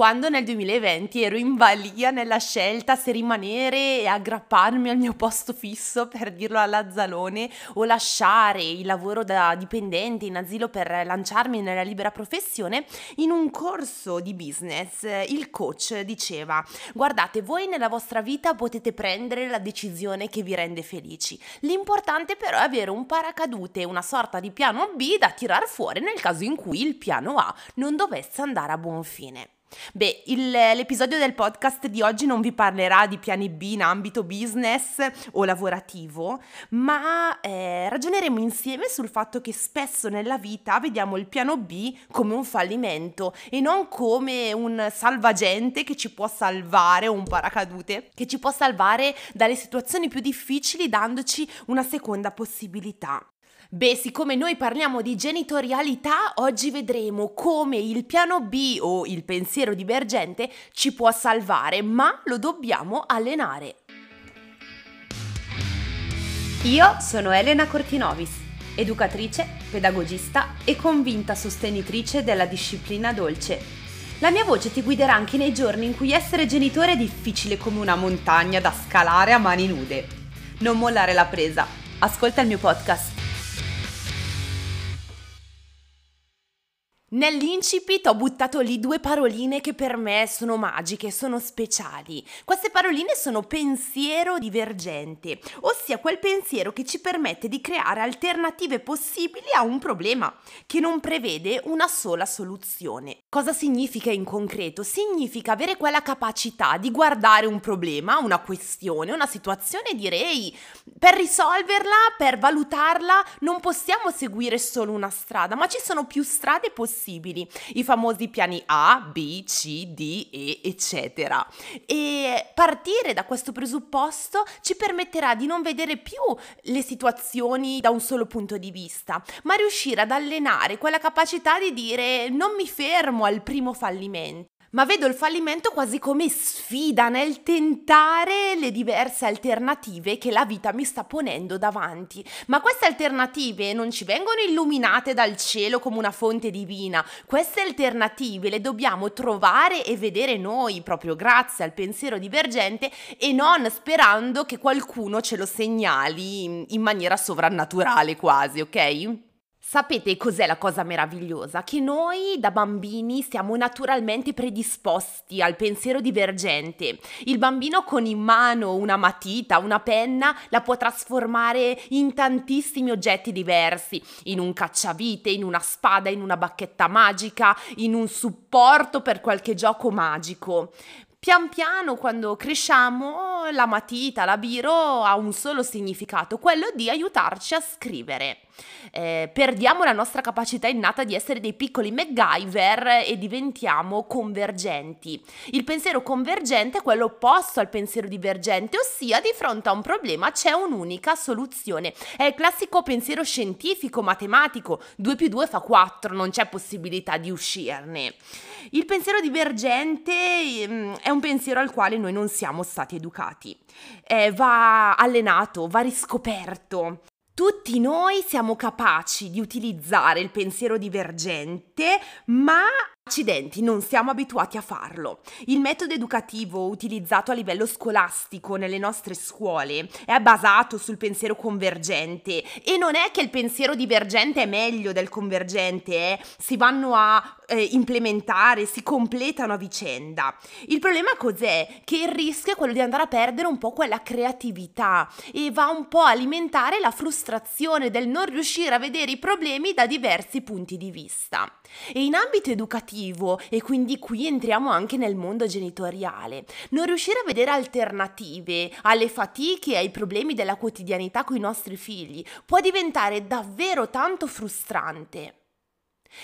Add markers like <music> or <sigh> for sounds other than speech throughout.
quando nel 2020 ero in balia nella scelta se rimanere e aggrapparmi al mio posto fisso, per dirlo alla Zalone, o lasciare il lavoro da dipendente in asilo per lanciarmi nella libera professione, in un corso di business il coach diceva guardate voi nella vostra vita potete prendere la decisione che vi rende felici, l'importante però è avere un paracadute, una sorta di piano B da tirar fuori nel caso in cui il piano A non dovesse andare a buon fine. Beh, il, l'episodio del podcast di oggi non vi parlerà di piani B in ambito business o lavorativo, ma eh, ragioneremo insieme sul fatto che spesso nella vita vediamo il piano B come un fallimento e non come un salvagente che ci può salvare o un paracadute che ci può salvare dalle situazioni più difficili dandoci una seconda possibilità. Beh, siccome noi parliamo di genitorialità, oggi vedremo come il piano B o il pensiero divergente ci può salvare, ma lo dobbiamo allenare. Io sono Elena Cortinovis, educatrice, pedagogista e convinta sostenitrice della disciplina dolce. La mia voce ti guiderà anche nei giorni in cui essere genitore è difficile come una montagna da scalare a mani nude. Non mollare la presa. Ascolta il mio podcast. Nell'incipit ho buttato lì due paroline che per me sono magiche, sono speciali. Queste paroline sono pensiero divergente, ossia quel pensiero che ci permette di creare alternative possibili a un problema, che non prevede una sola soluzione. Cosa significa in concreto? Significa avere quella capacità di guardare un problema, una questione, una situazione, direi, per risolverla, per valutarla, non possiamo seguire solo una strada, ma ci sono più strade possibili possibili, i famosi piani A, B, C, D, E, eccetera. E partire da questo presupposto ci permetterà di non vedere più le situazioni da un solo punto di vista, ma riuscire ad allenare quella capacità di dire non mi fermo al primo fallimento ma vedo il fallimento quasi come sfida nel tentare le diverse alternative che la vita mi sta ponendo davanti. Ma queste alternative non ci vengono illuminate dal cielo come una fonte divina, queste alternative le dobbiamo trovare e vedere noi, proprio grazie al pensiero divergente e non sperando che qualcuno ce lo segnali in maniera sovrannaturale quasi, ok? Sapete cos'è la cosa meravigliosa? Che noi da bambini siamo naturalmente predisposti al pensiero divergente. Il bambino con in mano una matita, una penna, la può trasformare in tantissimi oggetti diversi, in un cacciavite, in una spada, in una bacchetta magica, in un supporto per qualche gioco magico. Pian piano, quando cresciamo, la matita, la biro ha un solo significato, quello di aiutarci a scrivere. Eh, perdiamo la nostra capacità innata di essere dei piccoli MacGyver e diventiamo convergenti. Il pensiero convergente è quello opposto al pensiero divergente, ossia di fronte a un problema c'è un'unica soluzione. È il classico pensiero scientifico, matematico, 2 più 2 fa 4, non c'è possibilità di uscirne. Il pensiero divergente mm, è un pensiero al quale noi non siamo stati educati. Eh, va allenato, va riscoperto. Tutti noi siamo capaci di utilizzare il pensiero divergente, ma Accidenti, non siamo abituati a farlo. Il metodo educativo utilizzato a livello scolastico nelle nostre scuole è basato sul pensiero convergente e non è che il pensiero divergente è meglio del convergente, eh? si vanno a eh, implementare, si completano a vicenda. Il problema cos'è? Che il rischio è quello di andare a perdere un po' quella creatività e va un po' a alimentare la frustrazione del non riuscire a vedere i problemi da diversi punti di vista. E in ambito educativo, e quindi qui entriamo anche nel mondo genitoriale, non riuscire a vedere alternative alle fatiche e ai problemi della quotidianità con i nostri figli può diventare davvero tanto frustrante.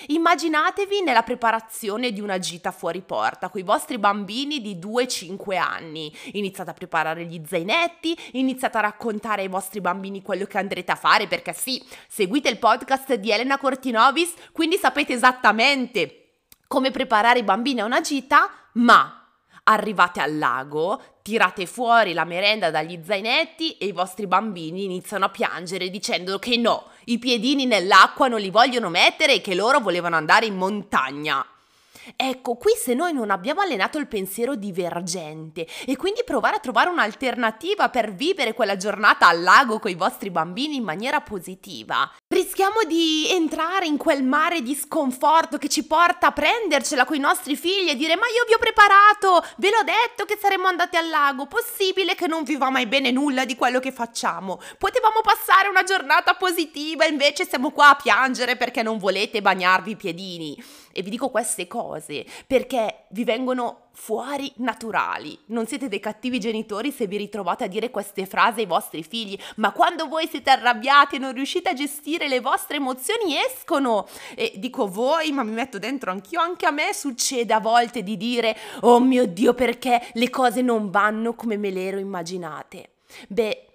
Immaginatevi nella preparazione di una gita fuori porta con i vostri bambini di 2-5 anni. Iniziate a preparare gli zainetti, iniziate a raccontare ai vostri bambini quello che andrete a fare perché sì, seguite il podcast di Elena Cortinovis, quindi sapete esattamente come preparare i bambini a una gita, ma arrivate al lago, tirate fuori la merenda dagli zainetti e i vostri bambini iniziano a piangere dicendo che no, i piedini nell'acqua non li vogliono mettere e che loro volevano andare in montagna. Ecco, qui se noi non abbiamo allenato il pensiero divergente e quindi provare a trovare un'alternativa per vivere quella giornata al lago con i vostri bambini in maniera positiva, rischiamo di entrare in quel mare di sconforto che ci porta a prendercela con i nostri figli e dire ma io vi ho preparato, ve l'ho detto che saremmo andati al lago, possibile che non vi va mai bene nulla di quello che facciamo, potevamo passare una giornata positiva invece siamo qua a piangere perché non volete bagnarvi i piedini. E vi dico queste cose perché vi vengono fuori naturali. Non siete dei cattivi genitori se vi ritrovate a dire queste frasi ai vostri figli, ma quando voi siete arrabbiati e non riuscite a gestire le vostre emozioni escono. E dico voi, ma mi metto dentro anch'io, anche a me succede a volte di dire "Oh mio Dio, perché le cose non vanno come me le ero immaginate". Beh,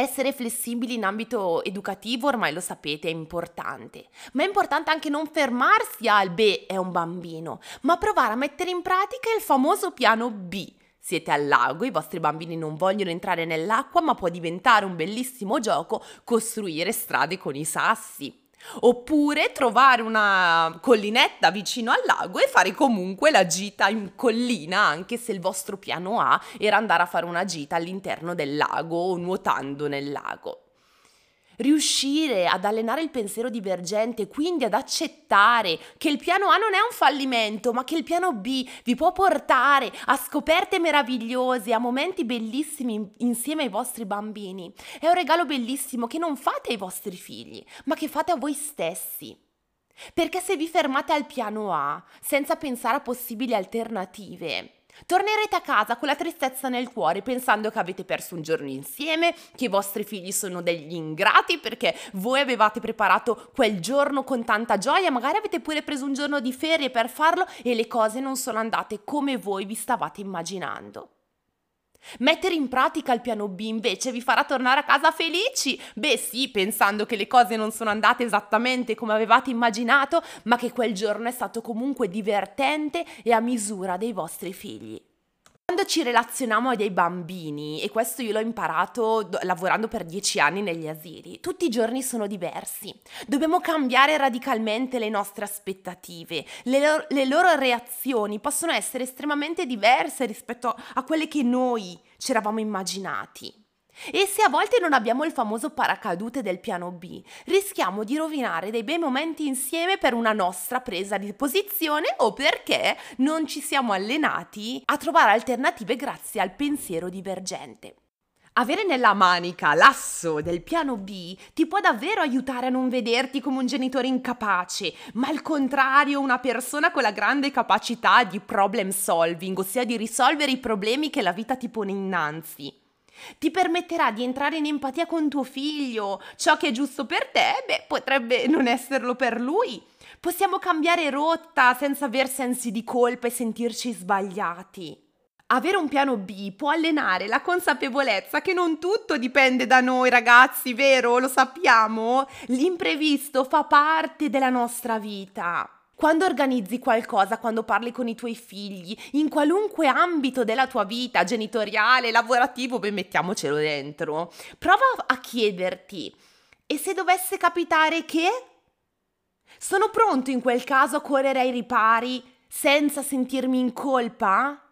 essere flessibili in ambito educativo ormai lo sapete è importante, ma è importante anche non fermarsi al beh è un bambino, ma provare a mettere in pratica il famoso piano B. Siete al lago, i vostri bambini non vogliono entrare nell'acqua, ma può diventare un bellissimo gioco costruire strade con i sassi. Oppure trovare una collinetta vicino al lago e fare comunque la gita in collina, anche se il vostro piano A era andare a fare una gita all'interno del lago o nuotando nel lago riuscire ad allenare il pensiero divergente, quindi ad accettare che il piano A non è un fallimento, ma che il piano B vi può portare a scoperte meravigliose, a momenti bellissimi insieme ai vostri bambini. È un regalo bellissimo che non fate ai vostri figli, ma che fate a voi stessi. Perché se vi fermate al piano A senza pensare a possibili alternative, Tornerete a casa con la tristezza nel cuore pensando che avete perso un giorno insieme, che i vostri figli sono degli ingrati perché voi avevate preparato quel giorno con tanta gioia, magari avete pure preso un giorno di ferie per farlo e le cose non sono andate come voi vi stavate immaginando. Mettere in pratica il piano B invece vi farà tornare a casa felici. Beh sì, pensando che le cose non sono andate esattamente come avevate immaginato, ma che quel giorno è stato comunque divertente e a misura dei vostri figli. Quando ci relazioniamo a dei bambini, e questo io l'ho imparato lavorando per dieci anni negli asili, tutti i giorni sono diversi. Dobbiamo cambiare radicalmente le nostre aspettative. Le, loro, le loro reazioni possono essere estremamente diverse rispetto a quelle che noi ci eravamo immaginati. E se a volte non abbiamo il famoso paracadute del piano B, rischiamo di rovinare dei bei momenti insieme per una nostra presa di posizione o perché non ci siamo allenati a trovare alternative grazie al pensiero divergente. Avere nella manica l'asso del piano B ti può davvero aiutare a non vederti come un genitore incapace, ma al contrario una persona con la grande capacità di problem solving, ossia di risolvere i problemi che la vita ti pone innanzi. Ti permetterà di entrare in empatia con tuo figlio. Ciò che è giusto per te, beh, potrebbe non esserlo per lui. Possiamo cambiare rotta senza aver sensi di colpa e sentirci sbagliati. Avere un piano B può allenare la consapevolezza che non tutto dipende da noi ragazzi, vero? Lo sappiamo? L'imprevisto fa parte della nostra vita. Quando organizzi qualcosa, quando parli con i tuoi figli, in qualunque ambito della tua vita, genitoriale, lavorativo, beh, mettiamocelo dentro, prova a chiederti, e se dovesse capitare che? Sono pronto in quel caso a correre ai ripari senza sentirmi in colpa?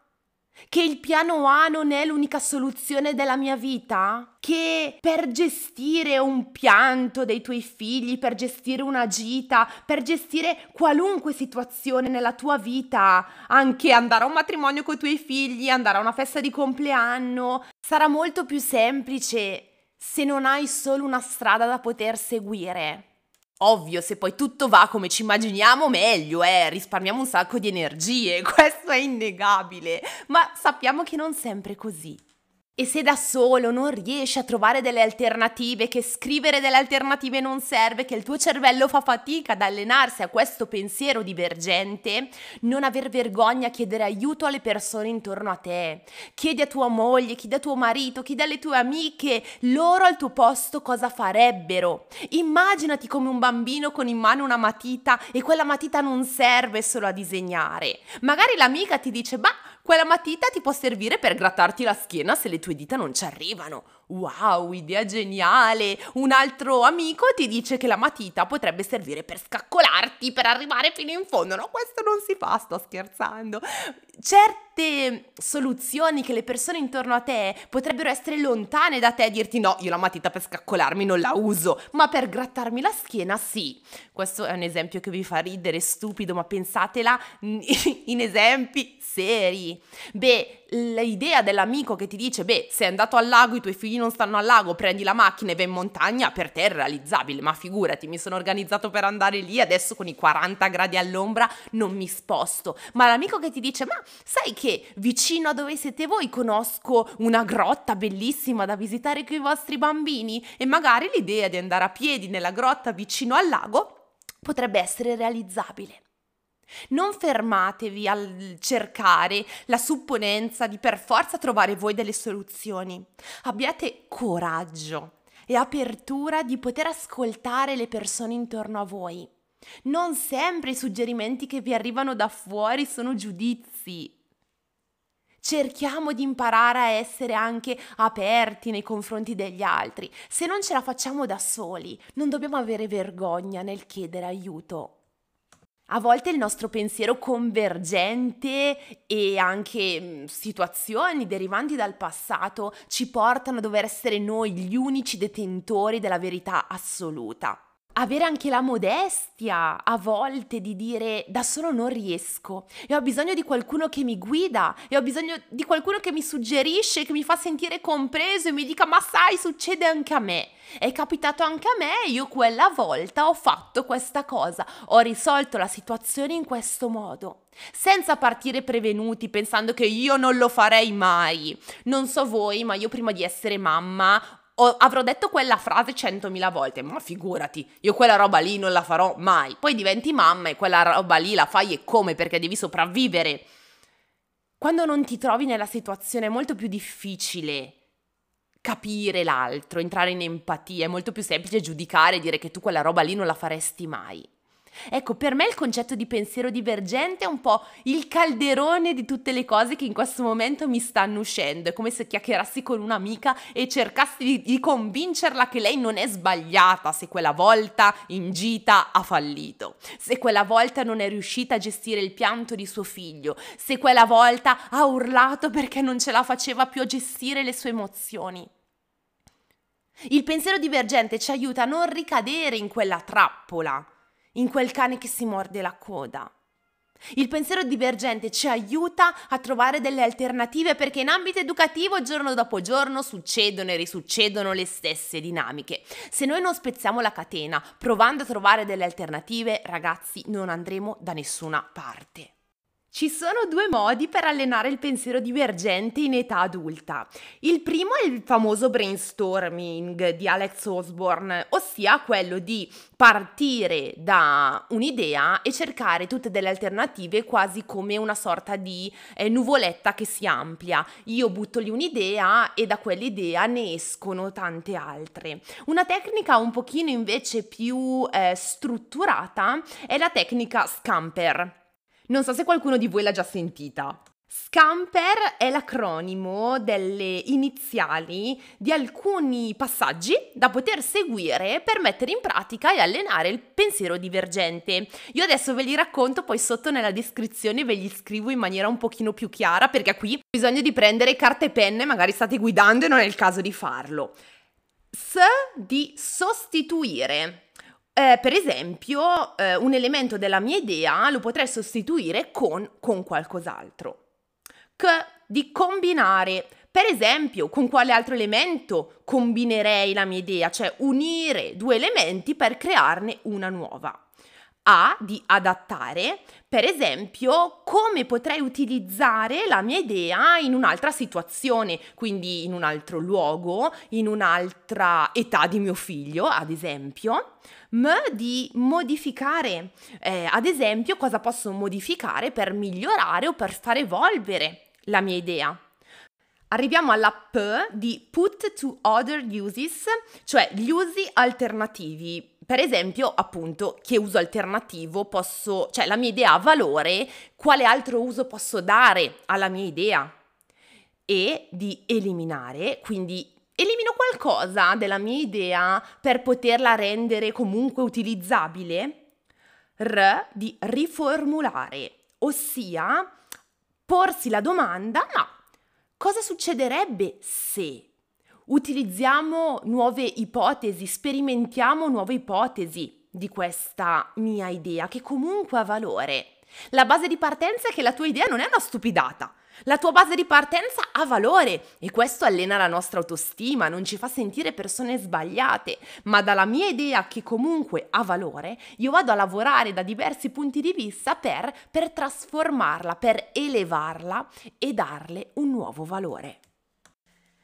Che il piano A non è l'unica soluzione della mia vita? Che per gestire un pianto dei tuoi figli, per gestire una gita, per gestire qualunque situazione nella tua vita, anche andare a un matrimonio con i tuoi figli, andare a una festa di compleanno, sarà molto più semplice se non hai solo una strada da poter seguire. Ovvio, se poi tutto va come ci immaginiamo, meglio, eh, risparmiamo un sacco di energie, <laughs> questo è innegabile, ma sappiamo che non sempre è così. E se da solo non riesci a trovare delle alternative, che scrivere delle alternative non serve, che il tuo cervello fa fatica ad allenarsi a questo pensiero divergente, non aver vergogna a chiedere aiuto alle persone intorno a te. Chiedi a tua moglie, chiedi a tuo marito, chiedi alle tue amiche, loro al tuo posto cosa farebbero. Immaginati come un bambino con in mano una matita e quella matita non serve solo a disegnare. Magari l'amica ti dice, bah, Quella matita ti può servire per grattarti la schiena se le tue dita non ci arrivano. Wow, idea geniale! Un altro amico ti dice che la matita potrebbe servire per scaccolarti, per arrivare fino in fondo. No, questo non si fa, sto scherzando. Certe soluzioni che le persone intorno a te potrebbero essere lontane da te e dirti no, io la matita per scaccolarmi non la uso, ma per grattarmi la schiena sì. Questo è un esempio che vi fa ridere, stupido, ma pensatela in <laughs> esempi seri. Beh, l'idea dell'amico che ti dice, beh, sei andato al lago, i tuoi figli non stanno al lago, prendi la macchina e vai in montagna, per te è realizzabile, ma figurati, mi sono organizzato per andare lì, adesso con i 40 gradi all'ombra non mi sposto. Ma l'amico che ti dice, ma sai che vicino a dove siete voi conosco una grotta bellissima da visitare con i vostri bambini? E magari l'idea di andare a piedi nella grotta vicino al lago potrebbe essere realizzabile. Non fermatevi al cercare la supponenza di per forza trovare voi delle soluzioni. Abbiate coraggio e apertura di poter ascoltare le persone intorno a voi. Non sempre i suggerimenti che vi arrivano da fuori sono giudizi. Cerchiamo di imparare a essere anche aperti nei confronti degli altri. Se non ce la facciamo da soli, non dobbiamo avere vergogna nel chiedere aiuto a volte il nostro pensiero convergente e anche mm, situazioni derivanti dal passato ci portano a dover essere noi gli unici detentori della verità assoluta avere anche la modestia a volte di dire da solo non riesco e ho bisogno di qualcuno che mi guida e ho bisogno di qualcuno che mi suggerisce, che mi fa sentire compreso e mi dica ma sai succede anche a me. È capitato anche a me, io quella volta ho fatto questa cosa, ho risolto la situazione in questo modo, senza partire prevenuti pensando che io non lo farei mai. Non so voi, ma io prima di essere mamma o avrò detto quella frase centomila volte, ma figurati, io quella roba lì non la farò mai. Poi diventi mamma e quella roba lì la fai e come perché devi sopravvivere. Quando non ti trovi nella situazione è molto più difficile capire l'altro, entrare in empatia, è molto più semplice giudicare e dire che tu quella roba lì non la faresti mai. Ecco, per me il concetto di pensiero divergente è un po' il calderone di tutte le cose che in questo momento mi stanno uscendo. È come se chiacchierassi con un'amica e cercassi di, di convincerla che lei non è sbagliata se quella volta in gita ha fallito, se quella volta non è riuscita a gestire il pianto di suo figlio, se quella volta ha urlato perché non ce la faceva più a gestire le sue emozioni. Il pensiero divergente ci aiuta a non ricadere in quella trappola in quel cane che si morde la coda. Il pensiero divergente ci aiuta a trovare delle alternative perché in ambito educativo giorno dopo giorno succedono e risuccedono le stesse dinamiche. Se noi non spezziamo la catena provando a trovare delle alternative, ragazzi, non andremo da nessuna parte. Ci sono due modi per allenare il pensiero divergente in età adulta. Il primo è il famoso brainstorming di Alex Osborne, ossia quello di partire da un'idea e cercare tutte delle alternative quasi come una sorta di eh, nuvoletta che si amplia. Io butto lì un'idea e da quell'idea ne escono tante altre. Una tecnica un pochino invece più eh, strutturata è la tecnica Scamper non so se qualcuno di voi l'ha già sentita. Scamper è l'acronimo delle iniziali di alcuni passaggi da poter seguire per mettere in pratica e allenare il pensiero divergente. Io adesso ve li racconto, poi sotto nella descrizione ve li scrivo in maniera un pochino più chiara perché qui ho bisogno di prendere carta e penne, magari state guidando e non è il caso di farlo. S di sostituire eh, per esempio, eh, un elemento della mia idea lo potrei sostituire con, con qualcos'altro. C di combinare. Per esempio, con quale altro elemento combinerei la mia idea? Cioè unire due elementi per crearne una nuova. A di adattare, per esempio, come potrei utilizzare la mia idea in un'altra situazione, quindi in un altro luogo, in un'altra età di mio figlio, ad esempio. M di modificare, eh, ad esempio, cosa posso modificare per migliorare o per far evolvere la mia idea. Arriviamo alla P di put to other uses, cioè gli usi alternativi. Per esempio, appunto, che uso alternativo posso, cioè la mia idea ha valore, quale altro uso posso dare alla mia idea? E di eliminare, quindi elimino qualcosa della mia idea per poterla rendere comunque utilizzabile. R di riformulare, ossia porsi la domanda, ma cosa succederebbe se utilizziamo nuove ipotesi, sperimentiamo nuove ipotesi di questa mia idea che comunque ha valore? La base di partenza è che la tua idea non è una stupidata, la tua base di partenza ha valore e questo allena la nostra autostima, non ci fa sentire persone sbagliate, ma dalla mia idea che comunque ha valore, io vado a lavorare da diversi punti di vista per, per trasformarla, per elevarla e darle un nuovo valore.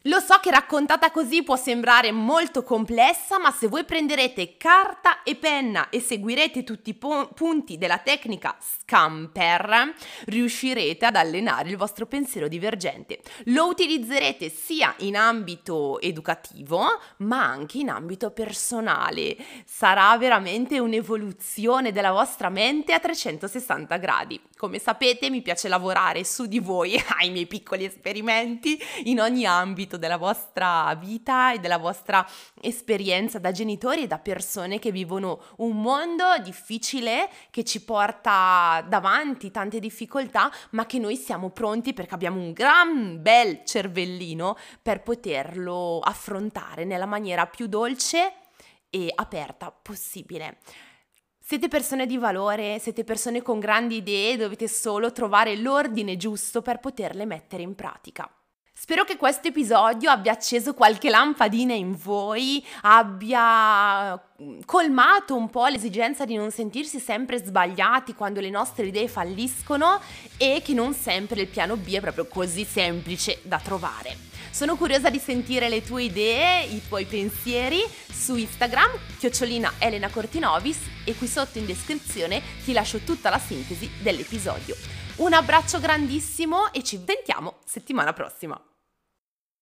Lo so che raccontata così può sembrare molto complessa, ma se voi prenderete carta e penna e seguirete tutti i po- punti della tecnica Scamper, riuscirete ad allenare il vostro pensiero divergente. Lo utilizzerete sia in ambito educativo, ma anche in ambito personale. Sarà veramente un'evoluzione della vostra mente a 360 gradi. Come sapete, mi piace lavorare su di voi, <laughs> ai miei piccoli esperimenti in ogni ambito ambito della vostra vita e della vostra esperienza da genitori e da persone che vivono un mondo difficile che ci porta davanti tante difficoltà, ma che noi siamo pronti perché abbiamo un gran bel cervellino per poterlo affrontare nella maniera più dolce e aperta possibile. Siete persone di valore, siete persone con grandi idee, dovete solo trovare l'ordine giusto per poterle mettere in pratica. Spero che questo episodio abbia acceso qualche lampadina in voi, abbia mm, colmato un po' l'esigenza di non sentirsi sempre sbagliati quando le nostre idee falliscono e che non sempre il piano B è proprio così semplice da trovare. Sono curiosa di sentire le tue idee, i tuoi pensieri su Instagram, chiocciolina Elena Cortinovis e qui sotto in descrizione ti lascio tutta la sintesi dell'episodio. Un abbraccio grandissimo e ci sentiamo settimana prossima.